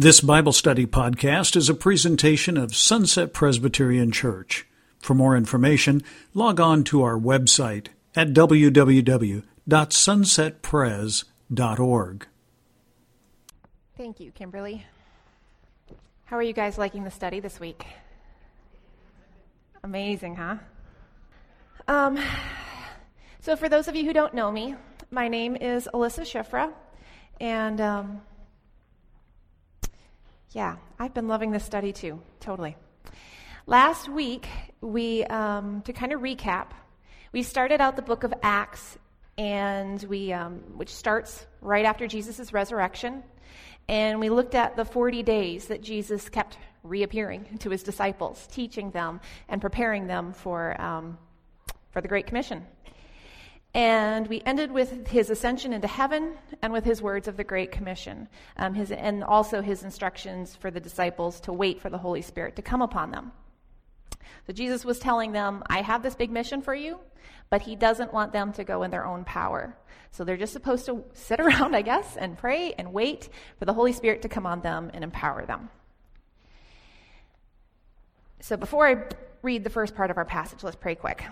This Bible study podcast is a presentation of Sunset Presbyterian Church. For more information, log on to our website at www.sunsetpres.org. Thank you, Kimberly. How are you guys liking the study this week? Amazing, huh? Um, so, for those of you who don't know me, my name is Alyssa Schifra, and um, yeah, I've been loving this study too, totally. Last week, we, um, to kind of recap, we started out the book of Acts, and we, um, which starts right after Jesus' resurrection, and we looked at the 40 days that Jesus kept reappearing to his disciples, teaching them and preparing them for, um, for the Great Commission. And we ended with his ascension into heaven and with his words of the Great Commission, um, his, and also his instructions for the disciples to wait for the Holy Spirit to come upon them. So Jesus was telling them, I have this big mission for you, but he doesn't want them to go in their own power. So they're just supposed to sit around, I guess, and pray and wait for the Holy Spirit to come on them and empower them. So before I read the first part of our passage, let's pray quick.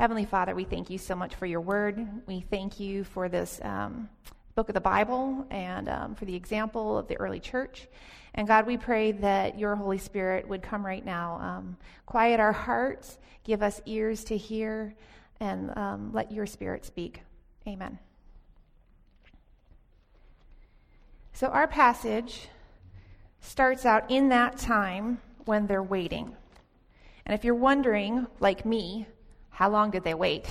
Heavenly Father, we thank you so much for your word. We thank you for this um, book of the Bible and um, for the example of the early church. And God, we pray that your Holy Spirit would come right now, um, quiet our hearts, give us ears to hear, and um, let your Spirit speak. Amen. So, our passage starts out in that time when they're waiting. And if you're wondering, like me, how long did they wait?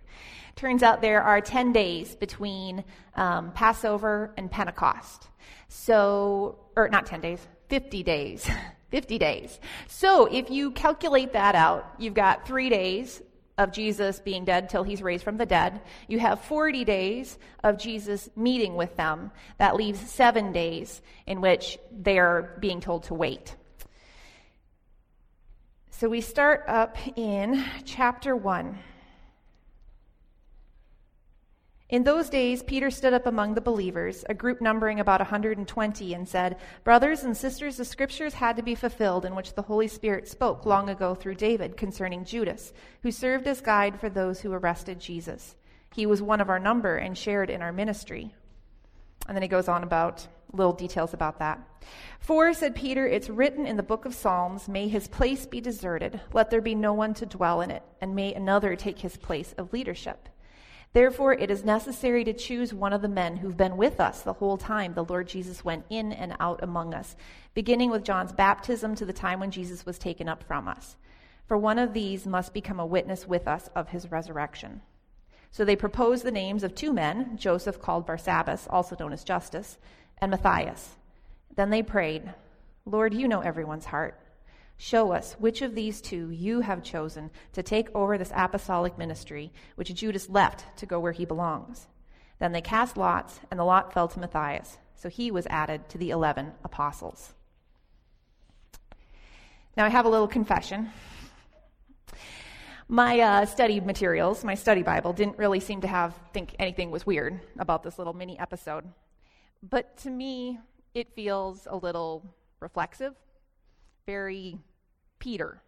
Turns out there are 10 days between um, Passover and Pentecost. So, or not 10 days, 50 days. 50 days. So if you calculate that out, you've got three days of Jesus being dead till he's raised from the dead. You have 40 days of Jesus meeting with them. That leaves seven days in which they're being told to wait. So we start up in chapter 1. In those days, Peter stood up among the believers, a group numbering about 120, and said, Brothers and sisters, the scriptures had to be fulfilled in which the Holy Spirit spoke long ago through David concerning Judas, who served as guide for those who arrested Jesus. He was one of our number and shared in our ministry. And then he goes on about little details about that. For, said Peter, it's written in the book of Psalms, May his place be deserted, let there be no one to dwell in it, and may another take his place of leadership. Therefore, it is necessary to choose one of the men who've been with us the whole time the Lord Jesus went in and out among us, beginning with John's baptism to the time when Jesus was taken up from us. For one of these must become a witness with us of his resurrection. So they proposed the names of two men, Joseph called Barsabbas, also known as Justus, and Matthias. Then they prayed, Lord, you know everyone's heart. Show us which of these two you have chosen to take over this apostolic ministry, which Judas left to go where he belongs. Then they cast lots, and the lot fell to Matthias. So he was added to the eleven apostles. Now I have a little confession. My uh, study materials, my study Bible, didn't really seem to have think anything was weird about this little mini episode. But to me, it feels a little reflexive, very Peter.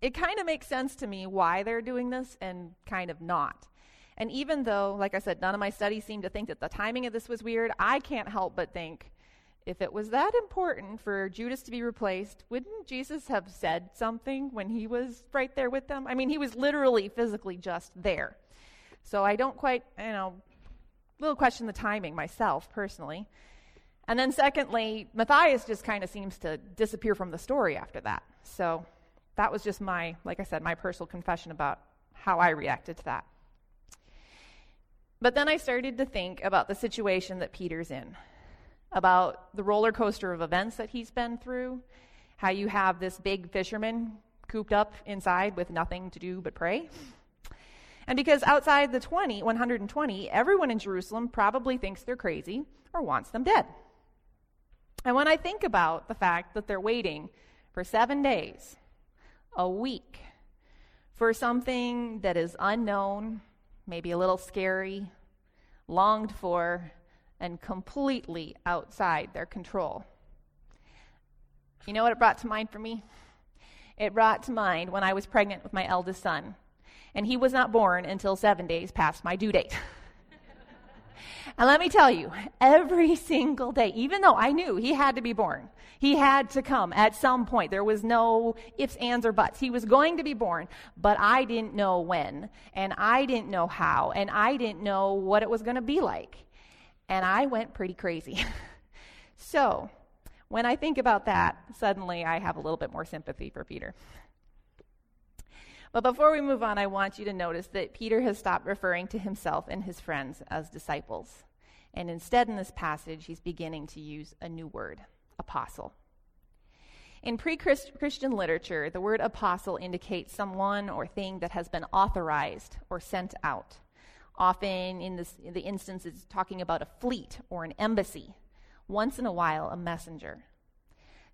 It kind of makes sense to me why they're doing this and kind of not. And even though, like I said, none of my studies seem to think that the timing of this was weird, I can't help but think if it was that important for Judas to be replaced, wouldn't Jesus have said something when he was right there with them? I mean, he was literally physically just there. So I don't quite, you know, little question the timing myself personally. And then secondly, Matthias just kind of seems to disappear from the story after that. So that was just my, like I said, my personal confession about how I reacted to that. But then I started to think about the situation that Peter's in about the roller coaster of events that he's been through, how you have this big fisherman cooped up inside with nothing to do but pray. And because outside the 20, 120, everyone in Jerusalem probably thinks they're crazy or wants them dead. And when I think about the fact that they're waiting for seven days, a week, for something that is unknown, maybe a little scary, longed for, and completely outside their control. You know what it brought to mind for me? It brought to mind when I was pregnant with my eldest son, and he was not born until seven days past my due date. and let me tell you, every single day, even though I knew he had to be born, he had to come at some point. There was no ifs, ands, or buts. He was going to be born, but I didn't know when, and I didn't know how, and I didn't know what it was going to be like. And I went pretty crazy. so, when I think about that, suddenly I have a little bit more sympathy for Peter. But before we move on, I want you to notice that Peter has stopped referring to himself and his friends as disciples. And instead, in this passage, he's beginning to use a new word apostle. In pre Christian literature, the word apostle indicates someone or thing that has been authorized or sent out. Often, in, this, in the instance, it's talking about a fleet or an embassy. Once in a while, a messenger.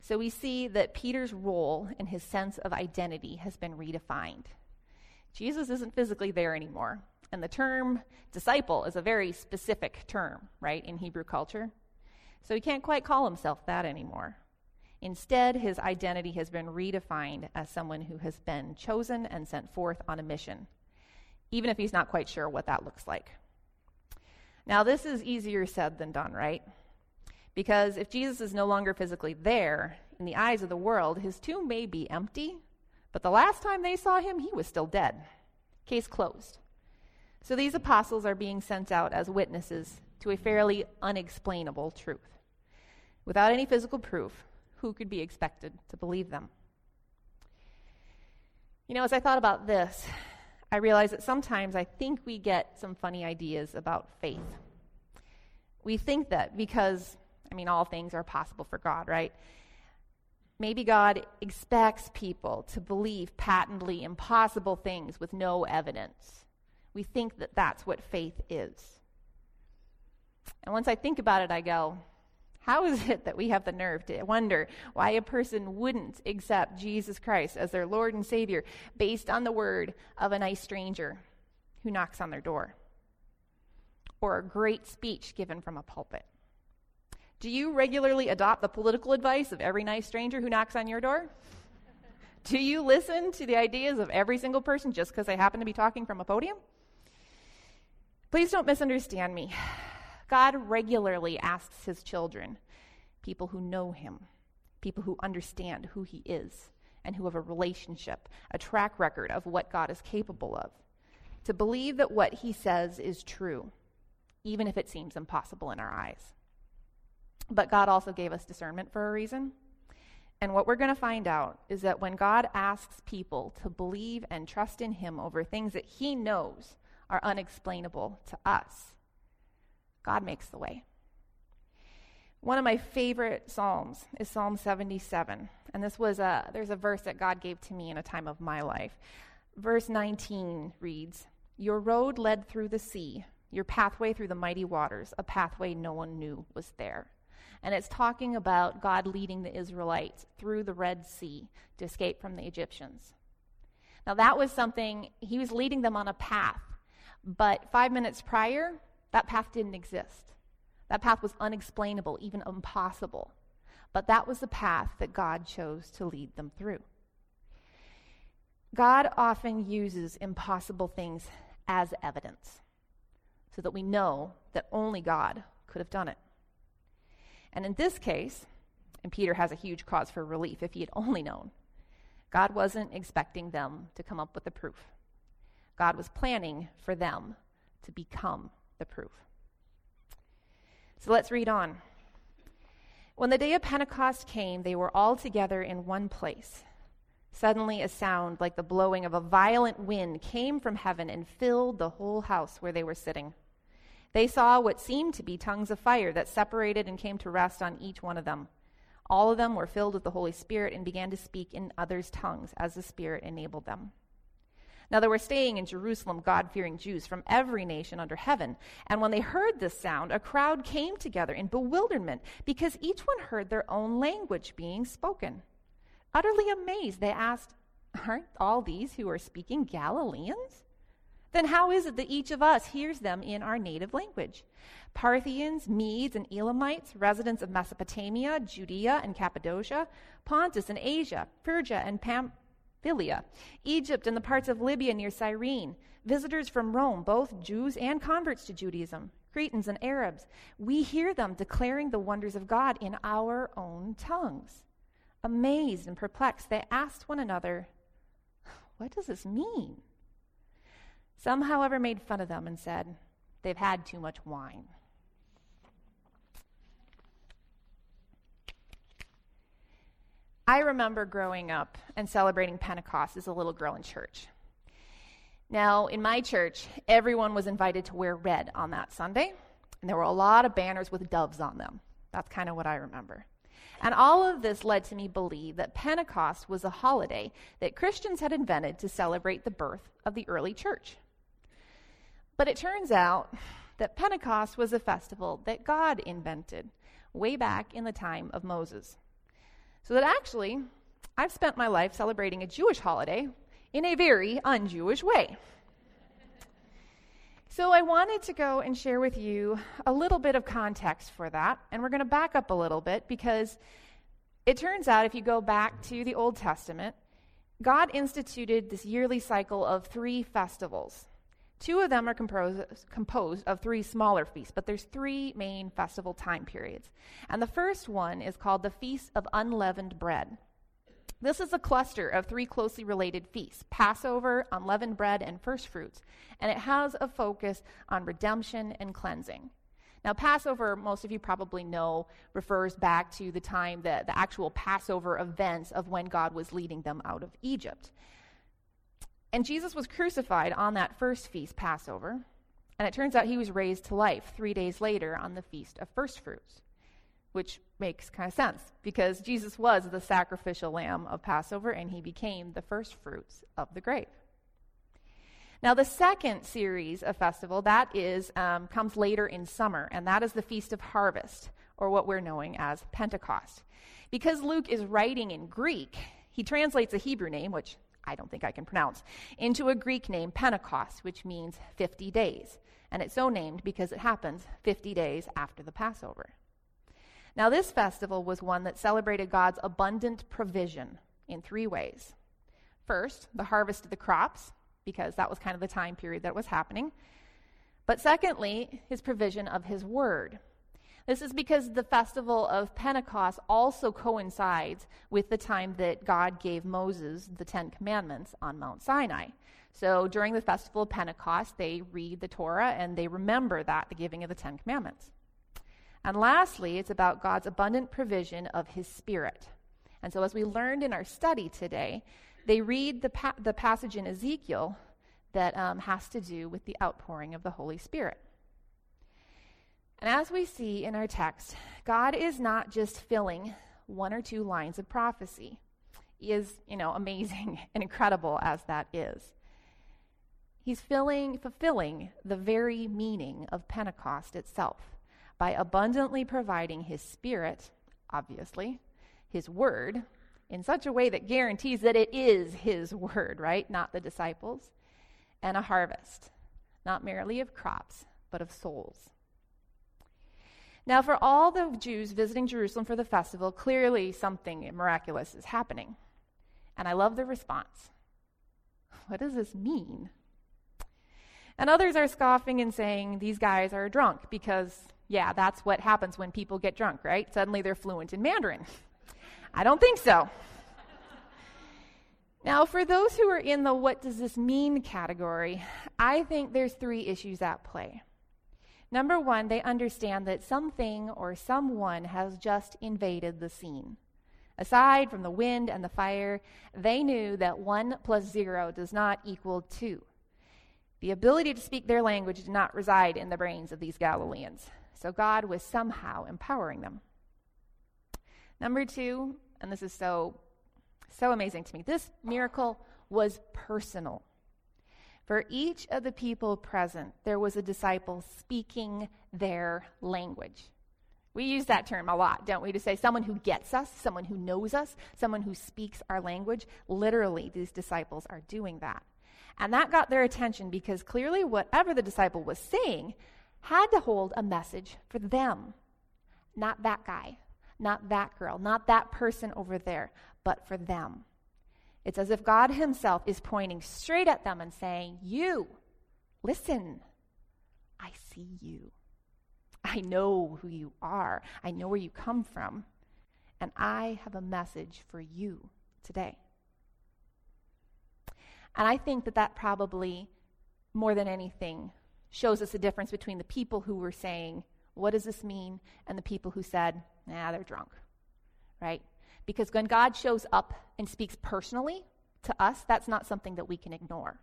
So we see that Peter's role and his sense of identity has been redefined. Jesus isn't physically there anymore. And the term disciple is a very specific term, right, in Hebrew culture. So he can't quite call himself that anymore. Instead, his identity has been redefined as someone who has been chosen and sent forth on a mission even if he's not quite sure what that looks like. Now, this is easier said than done, right? Because if Jesus is no longer physically there, in the eyes of the world, his tomb may be empty, but the last time they saw him, he was still dead. Case closed. So these apostles are being sent out as witnesses to a fairly unexplainable truth. Without any physical proof, who could be expected to believe them? You know, as I thought about this, I realized that sometimes I think we get some funny ideas about faith. We think that because, I mean, all things are possible for God, right? Maybe God expects people to believe patently impossible things with no evidence. We think that that's what faith is. And once I think about it, I go, how is it that we have the nerve to wonder why a person wouldn't accept Jesus Christ as their Lord and Savior based on the word of a nice stranger who knocks on their door? Or a great speech given from a pulpit? Do you regularly adopt the political advice of every nice stranger who knocks on your door? Do you listen to the ideas of every single person just because they happen to be talking from a podium? Please don't misunderstand me. God regularly asks his children, people who know him, people who understand who he is, and who have a relationship, a track record of what God is capable of, to believe that what he says is true, even if it seems impossible in our eyes. But God also gave us discernment for a reason. And what we're going to find out is that when God asks people to believe and trust in Him over things that He knows are unexplainable to us, God makes the way. One of my favorite psalms is Psalm 77. And this was a there's a verse that God gave to me in a time of my life. Verse 19 reads, "Your road led through the sea, your pathway through the mighty waters, a pathway no one knew was there." And it's talking about God leading the Israelites through the Red Sea to escape from the Egyptians. Now, that was something, he was leading them on a path. But five minutes prior, that path didn't exist. That path was unexplainable, even impossible. But that was the path that God chose to lead them through. God often uses impossible things as evidence so that we know that only God could have done it. And in this case, and Peter has a huge cause for relief if he had only known, God wasn't expecting them to come up with the proof. God was planning for them to become the proof. So let's read on. When the day of Pentecost came, they were all together in one place. Suddenly, a sound like the blowing of a violent wind came from heaven and filled the whole house where they were sitting. They saw what seemed to be tongues of fire that separated and came to rest on each one of them. All of them were filled with the Holy Spirit and began to speak in others' tongues as the Spirit enabled them. Now there were staying in Jerusalem God fearing Jews from every nation under heaven. And when they heard this sound, a crowd came together in bewilderment because each one heard their own language being spoken. Utterly amazed, they asked, Aren't all these who are speaking Galileans? Then how is it that each of us hears them in our native language? Parthians, Medes, and Elamites, residents of Mesopotamia, Judea and Cappadocia, Pontus and Asia, Phrygia and Pamphylia, Egypt and the parts of Libya near Cyrene, visitors from Rome, both Jews and converts to Judaism, Cretans and Arabs. We hear them declaring the wonders of God in our own tongues. Amazed and perplexed, they asked one another, What does this mean? Some, however, made fun of them and said, They've had too much wine. I remember growing up and celebrating Pentecost as a little girl in church. Now, in my church, everyone was invited to wear red on that Sunday, and there were a lot of banners with doves on them. That's kind of what I remember. And all of this led to me believe that Pentecost was a holiday that Christians had invented to celebrate the birth of the early church. But it turns out that Pentecost was a festival that God invented way back in the time of Moses. So that actually, I've spent my life celebrating a Jewish holiday in a very un Jewish way. So, I wanted to go and share with you a little bit of context for that. And we're going to back up a little bit because it turns out if you go back to the Old Testament, God instituted this yearly cycle of three festivals. Two of them are composed, composed of three smaller feasts, but there's three main festival time periods. And the first one is called the Feast of Unleavened Bread. This is a cluster of three closely related feasts Passover, unleavened bread, and first fruits. And it has a focus on redemption and cleansing. Now, Passover, most of you probably know, refers back to the time that the actual Passover events of when God was leading them out of Egypt. And Jesus was crucified on that first feast, Passover. And it turns out he was raised to life three days later on the Feast of First Fruits which makes kind of sense because Jesus was the sacrificial lamb of Passover and he became the first fruits of the grape. Now, the second series of festival that is um, comes later in summer, and that is the Feast of Harvest, or what we're knowing as Pentecost. Because Luke is writing in Greek, he translates a Hebrew name, which I don't think I can pronounce, into a Greek name, Pentecost, which means 50 days. And it's so named because it happens 50 days after the Passover. Now, this festival was one that celebrated God's abundant provision in three ways. First, the harvest of the crops, because that was kind of the time period that was happening. But secondly, his provision of his word. This is because the festival of Pentecost also coincides with the time that God gave Moses the Ten Commandments on Mount Sinai. So during the festival of Pentecost, they read the Torah and they remember that, the giving of the Ten Commandments. And lastly, it's about God's abundant provision of his spirit. And so, as we learned in our study today, they read the, pa- the passage in Ezekiel that um, has to do with the outpouring of the Holy Spirit. And as we see in our text, God is not just filling one or two lines of prophecy. He is, you know, amazing and incredible as that is. He's filling, fulfilling the very meaning of Pentecost itself by abundantly providing his spirit, obviously, his word, in such a way that guarantees that it is his word, right? Not the disciples, and a harvest, not merely of crops, but of souls. Now, for all the Jews visiting Jerusalem for the festival, clearly something miraculous is happening. And I love the response. What does this mean? And others are scoffing and saying these guys are drunk because yeah, that's what happens when people get drunk, right? Suddenly they're fluent in Mandarin. I don't think so. Now, for those who are in the what does this mean category, I think there's three issues at play. Number one, they understand that something or someone has just invaded the scene. Aside from the wind and the fire, they knew that one plus zero does not equal two. The ability to speak their language did not reside in the brains of these Galileans. So God was somehow empowering them. Number two, and this is so, so amazing to me, this miracle was personal. For each of the people present, there was a disciple speaking their language. We use that term a lot, don't we, to say someone who gets us, someone who knows us, someone who speaks our language. Literally, these disciples are doing that. And that got their attention because clearly, whatever the disciple was saying had to hold a message for them. Not that guy, not that girl, not that person over there, but for them. It's as if God Himself is pointing straight at them and saying, You, listen, I see you. I know who you are. I know where you come from. And I have a message for you today. And I think that that probably, more than anything, shows us the difference between the people who were saying, What does this mean? and the people who said, Nah, they're drunk. Right? Because when God shows up and speaks personally to us, that's not something that we can ignore.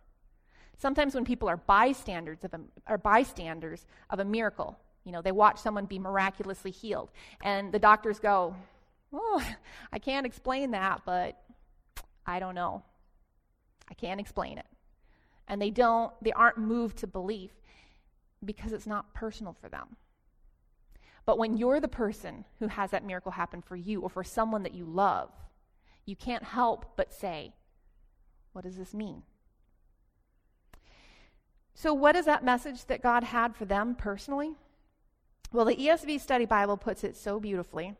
Sometimes when people are bystanders of a, are bystanders of a miracle, you know, they watch someone be miraculously healed, and the doctors go, "Oh, I can't explain that, but I don't know. I can't explain it." And they don't they aren't moved to belief because it's not personal for them. But when you're the person who has that miracle happen for you or for someone that you love, you can't help but say, What does this mean? So, what is that message that God had for them personally? Well, the ESV Study Bible puts it so beautifully.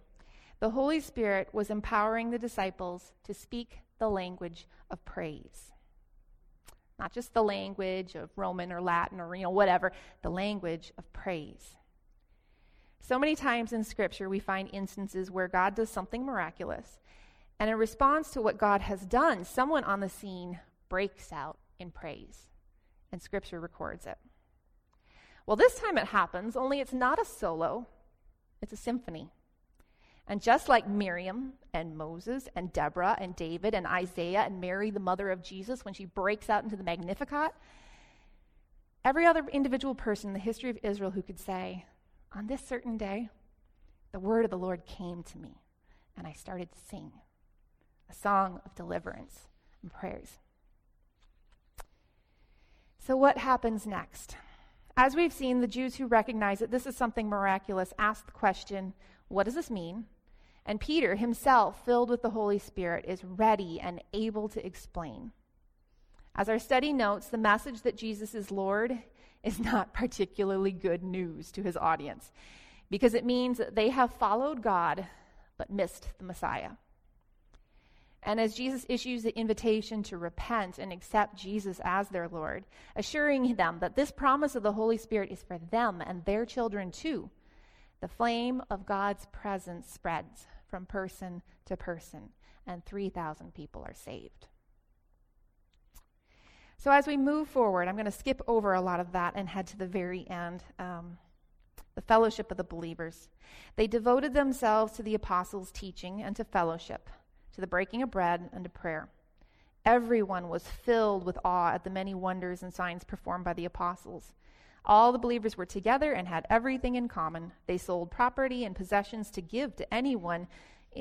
The Holy Spirit was empowering the disciples to speak the language of praise. Not just the language of Roman or Latin or you know whatever, the language of praise. So many times in scripture we find instances where God does something miraculous and in response to what God has done, someone on the scene breaks out in praise. And scripture records it. Well, this time it happens, only it's not a solo, it's a symphony. And just like Miriam and Moses and Deborah and David and Isaiah and Mary, the mother of Jesus, when she breaks out into the Magnificat, every other individual person in the history of Israel who could say, On this certain day, the word of the Lord came to me, and I started to sing a song of deliverance and prayers. So, what happens next? As we've seen, the Jews who recognize that this is something miraculous ask the question, What does this mean? And Peter, himself, filled with the Holy Spirit, is ready and able to explain. As our study notes, the message that Jesus is Lord is not particularly good news to his audience because it means that they have followed God but missed the Messiah. And as Jesus issues the invitation to repent and accept Jesus as their Lord, assuring them that this promise of the Holy Spirit is for them and their children too, the flame of God's presence spreads from person to person, and 3,000 people are saved. So, as we move forward, I'm going to skip over a lot of that and head to the very end. Um, the fellowship of the believers. They devoted themselves to the apostles' teaching and to fellowship to the breaking of bread, and to prayer. Everyone was filled with awe at the many wonders and signs performed by the apostles. All the believers were together and had everything in common. They sold property and possessions to give to anyone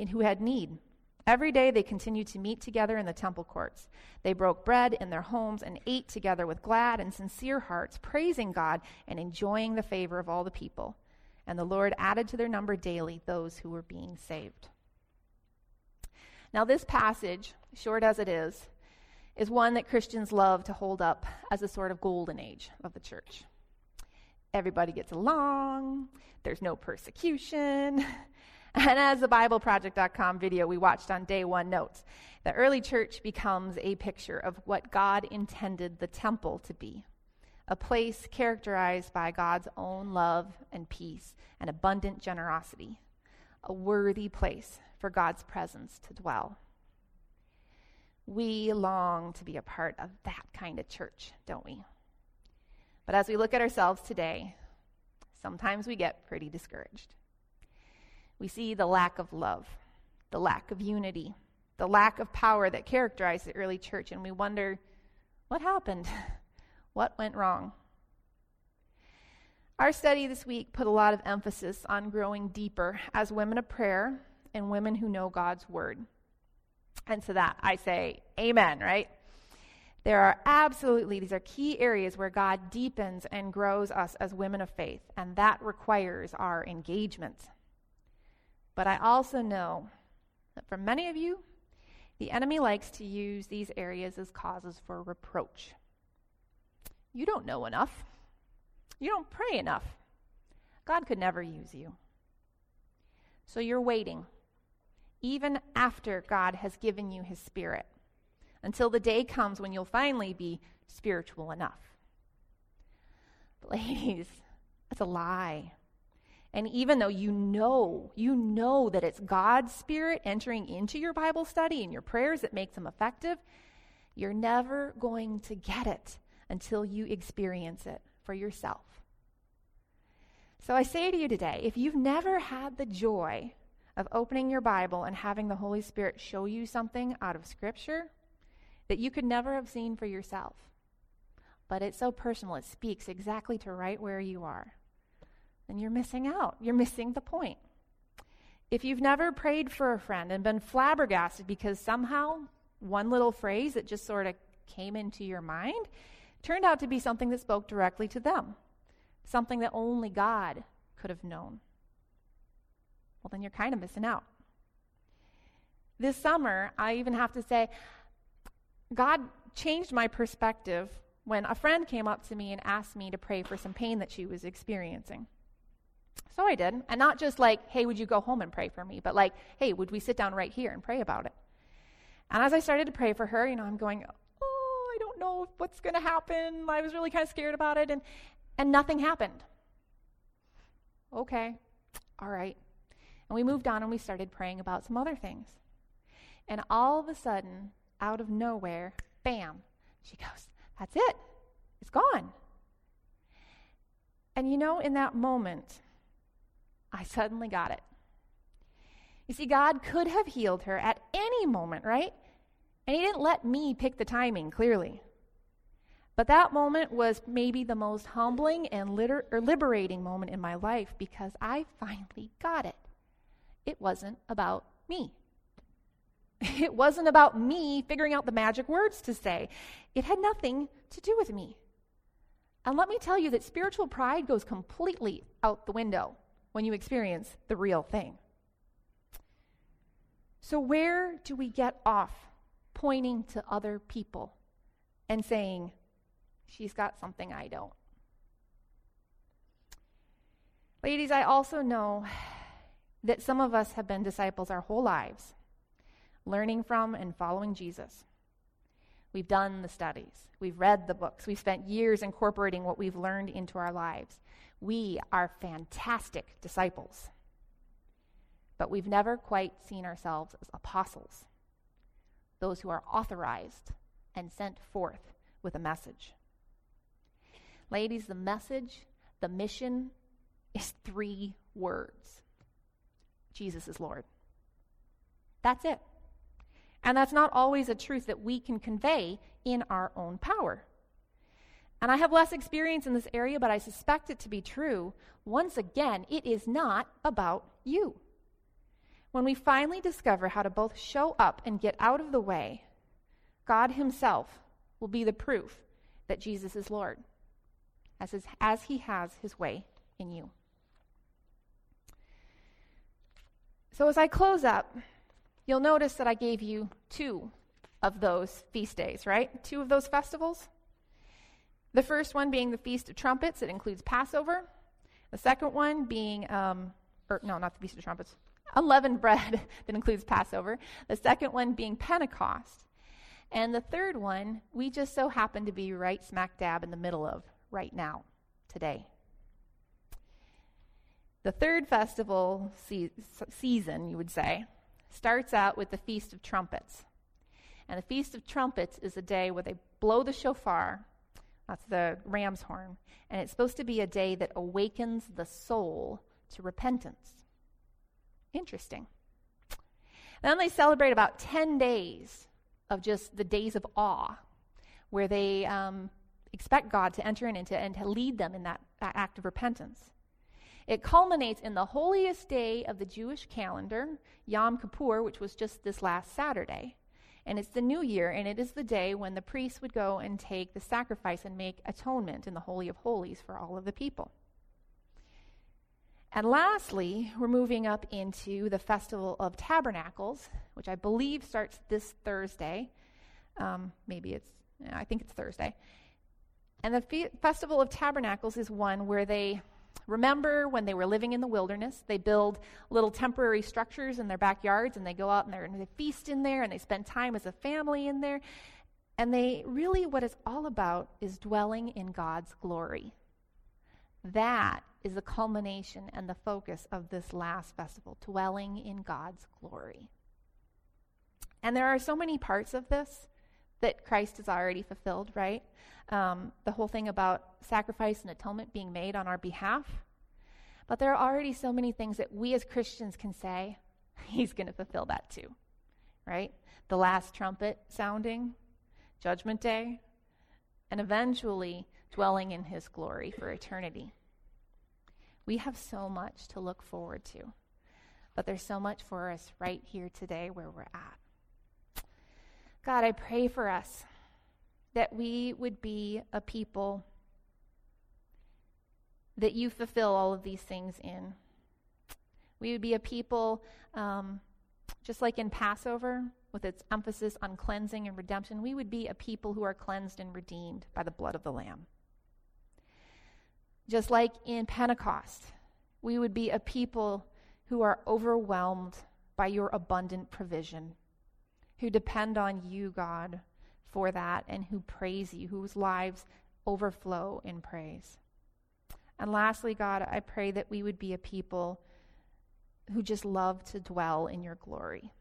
who had need. Every day they continued to meet together in the temple courts. They broke bread in their homes and ate together with glad and sincere hearts, praising God and enjoying the favor of all the people. And the Lord added to their number daily those who were being saved. Now, this passage, short as it is, is one that Christians love to hold up as a sort of golden age of the church. Everybody gets along, there's no persecution. And as the BibleProject.com video we watched on day one notes, the early church becomes a picture of what God intended the temple to be a place characterized by God's own love and peace and abundant generosity, a worthy place for God's presence to dwell. We long to be a part of that kind of church, don't we? But as we look at ourselves today, sometimes we get pretty discouraged. We see the lack of love, the lack of unity, the lack of power that characterized the early church, and we wonder what happened? what went wrong? Our study this week put a lot of emphasis on growing deeper as women of prayer and women who know God's word. And to that, I say, Amen, right? There are absolutely, these are key areas where God deepens and grows us as women of faith, and that requires our engagement. But I also know that for many of you, the enemy likes to use these areas as causes for reproach You don't know enough. You don't pray enough. God could never use you. So you're waiting, even after God has given you his spirit, until the day comes when you'll finally be spiritual enough. But ladies, that's a lie. And even though you know, you know that it's God's Spirit entering into your Bible study and your prayers that makes them effective, you're never going to get it until you experience it for yourself. So I say to you today if you've never had the joy of opening your Bible and having the Holy Spirit show you something out of Scripture that you could never have seen for yourself, but it's so personal, it speaks exactly to right where you are, then you're missing out. You're missing the point. If you've never prayed for a friend and been flabbergasted because somehow one little phrase that just sort of came into your mind turned out to be something that spoke directly to them, something that only God could have known, well, then you're kind of missing out. This summer, I even have to say, God changed my perspective when a friend came up to me and asked me to pray for some pain that she was experiencing. So I did. And not just like, hey, would you go home and pray for me, but like, hey, would we sit down right here and pray about it? And as I started to pray for her, you know, I'm going, oh, I don't know what's going to happen. I was really kind of scared about it. And, and nothing happened. Okay, all right. And we moved on and we started praying about some other things. And all of a sudden, out of nowhere, bam, she goes, that's it. It's gone. And you know, in that moment, I suddenly got it. You see, God could have healed her at any moment, right? And He didn't let me pick the timing, clearly. But that moment was maybe the most humbling and liter- liberating moment in my life because I finally got it. It wasn't about me. It wasn't about me figuring out the magic words to say. It had nothing to do with me. And let me tell you that spiritual pride goes completely out the window when you experience the real thing. So, where do we get off pointing to other people and saying, she's got something I don't? Ladies, I also know that some of us have been disciples our whole lives learning from and following Jesus. We've done the studies, we've read the books, we've spent years incorporating what we've learned into our lives. We are fantastic disciples. But we've never quite seen ourselves as apostles, those who are authorized and sent forth with a message. Ladies, the message, the mission is three words Jesus is Lord. That's it. And that's not always a truth that we can convey in our own power. And I have less experience in this area, but I suspect it to be true. Once again, it is not about you. When we finally discover how to both show up and get out of the way, God Himself will be the proof that Jesus is Lord, as, his, as He has His way in you. So, as I close up, You'll notice that I gave you two of those feast days, right? Two of those festivals. The first one being the Feast of Trumpets, it includes Passover. The second one being, um, or no, not the Feast of Trumpets, unleavened bread that includes Passover. The second one being Pentecost. And the third one, we just so happen to be right smack dab in the middle of right now, today. The third festival se- season, you would say, starts out with the Feast of Trumpets. And the Feast of Trumpets is a day where they blow the shofar, that's the ram's horn, and it's supposed to be a day that awakens the soul to repentance. Interesting. Then they celebrate about 10 days of just the days of awe, where they um, expect God to enter into and to lead them in that, that act of repentance. It culminates in the holiest day of the Jewish calendar, Yom Kippur, which was just this last Saturday. And it's the new year, and it is the day when the priests would go and take the sacrifice and make atonement in the Holy of Holies for all of the people. And lastly, we're moving up into the Festival of Tabernacles, which I believe starts this Thursday. Um, maybe it's, I think it's Thursday. And the Fe- Festival of Tabernacles is one where they remember when they were living in the wilderness. They build little temporary structures in their backyards and they go out and, and they feast in there and they spend time as a family in there. And they really, what it's all about is dwelling in God's glory. That is the culmination and the focus of this last festival, dwelling in God's glory. And there are so many parts of this that Christ has already fulfilled, right? Um, the whole thing about sacrifice and atonement being made on our behalf. But there are already so many things that we as Christians can say, He's going to fulfill that too, right? The last trumpet sounding, Judgment Day, and eventually dwelling in His glory for eternity. We have so much to look forward to, but there's so much for us right here today where we're at. God, I pray for us that we would be a people that you fulfill all of these things in. We would be a people, um, just like in Passover, with its emphasis on cleansing and redemption, we would be a people who are cleansed and redeemed by the blood of the Lamb. Just like in Pentecost, we would be a people who are overwhelmed by your abundant provision who depend on you, God, for that, and who praise you, whose lives overflow in praise. And lastly, God, I pray that we would be a people who just love to dwell in your glory.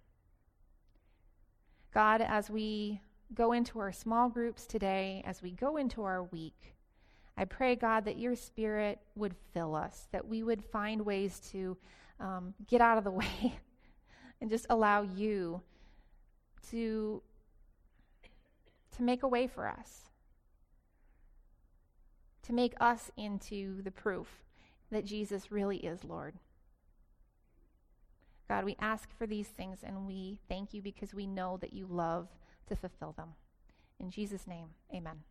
God, as we go into our small groups today, as we go into our week, I pray, God, that your spirit would fill us, that we would find ways to um, get out of the way and just allow you to, to make a way for us, to make us into the proof that Jesus really is Lord. God, we ask for these things and we thank you because we know that you love to fulfill them. In Jesus' name, amen.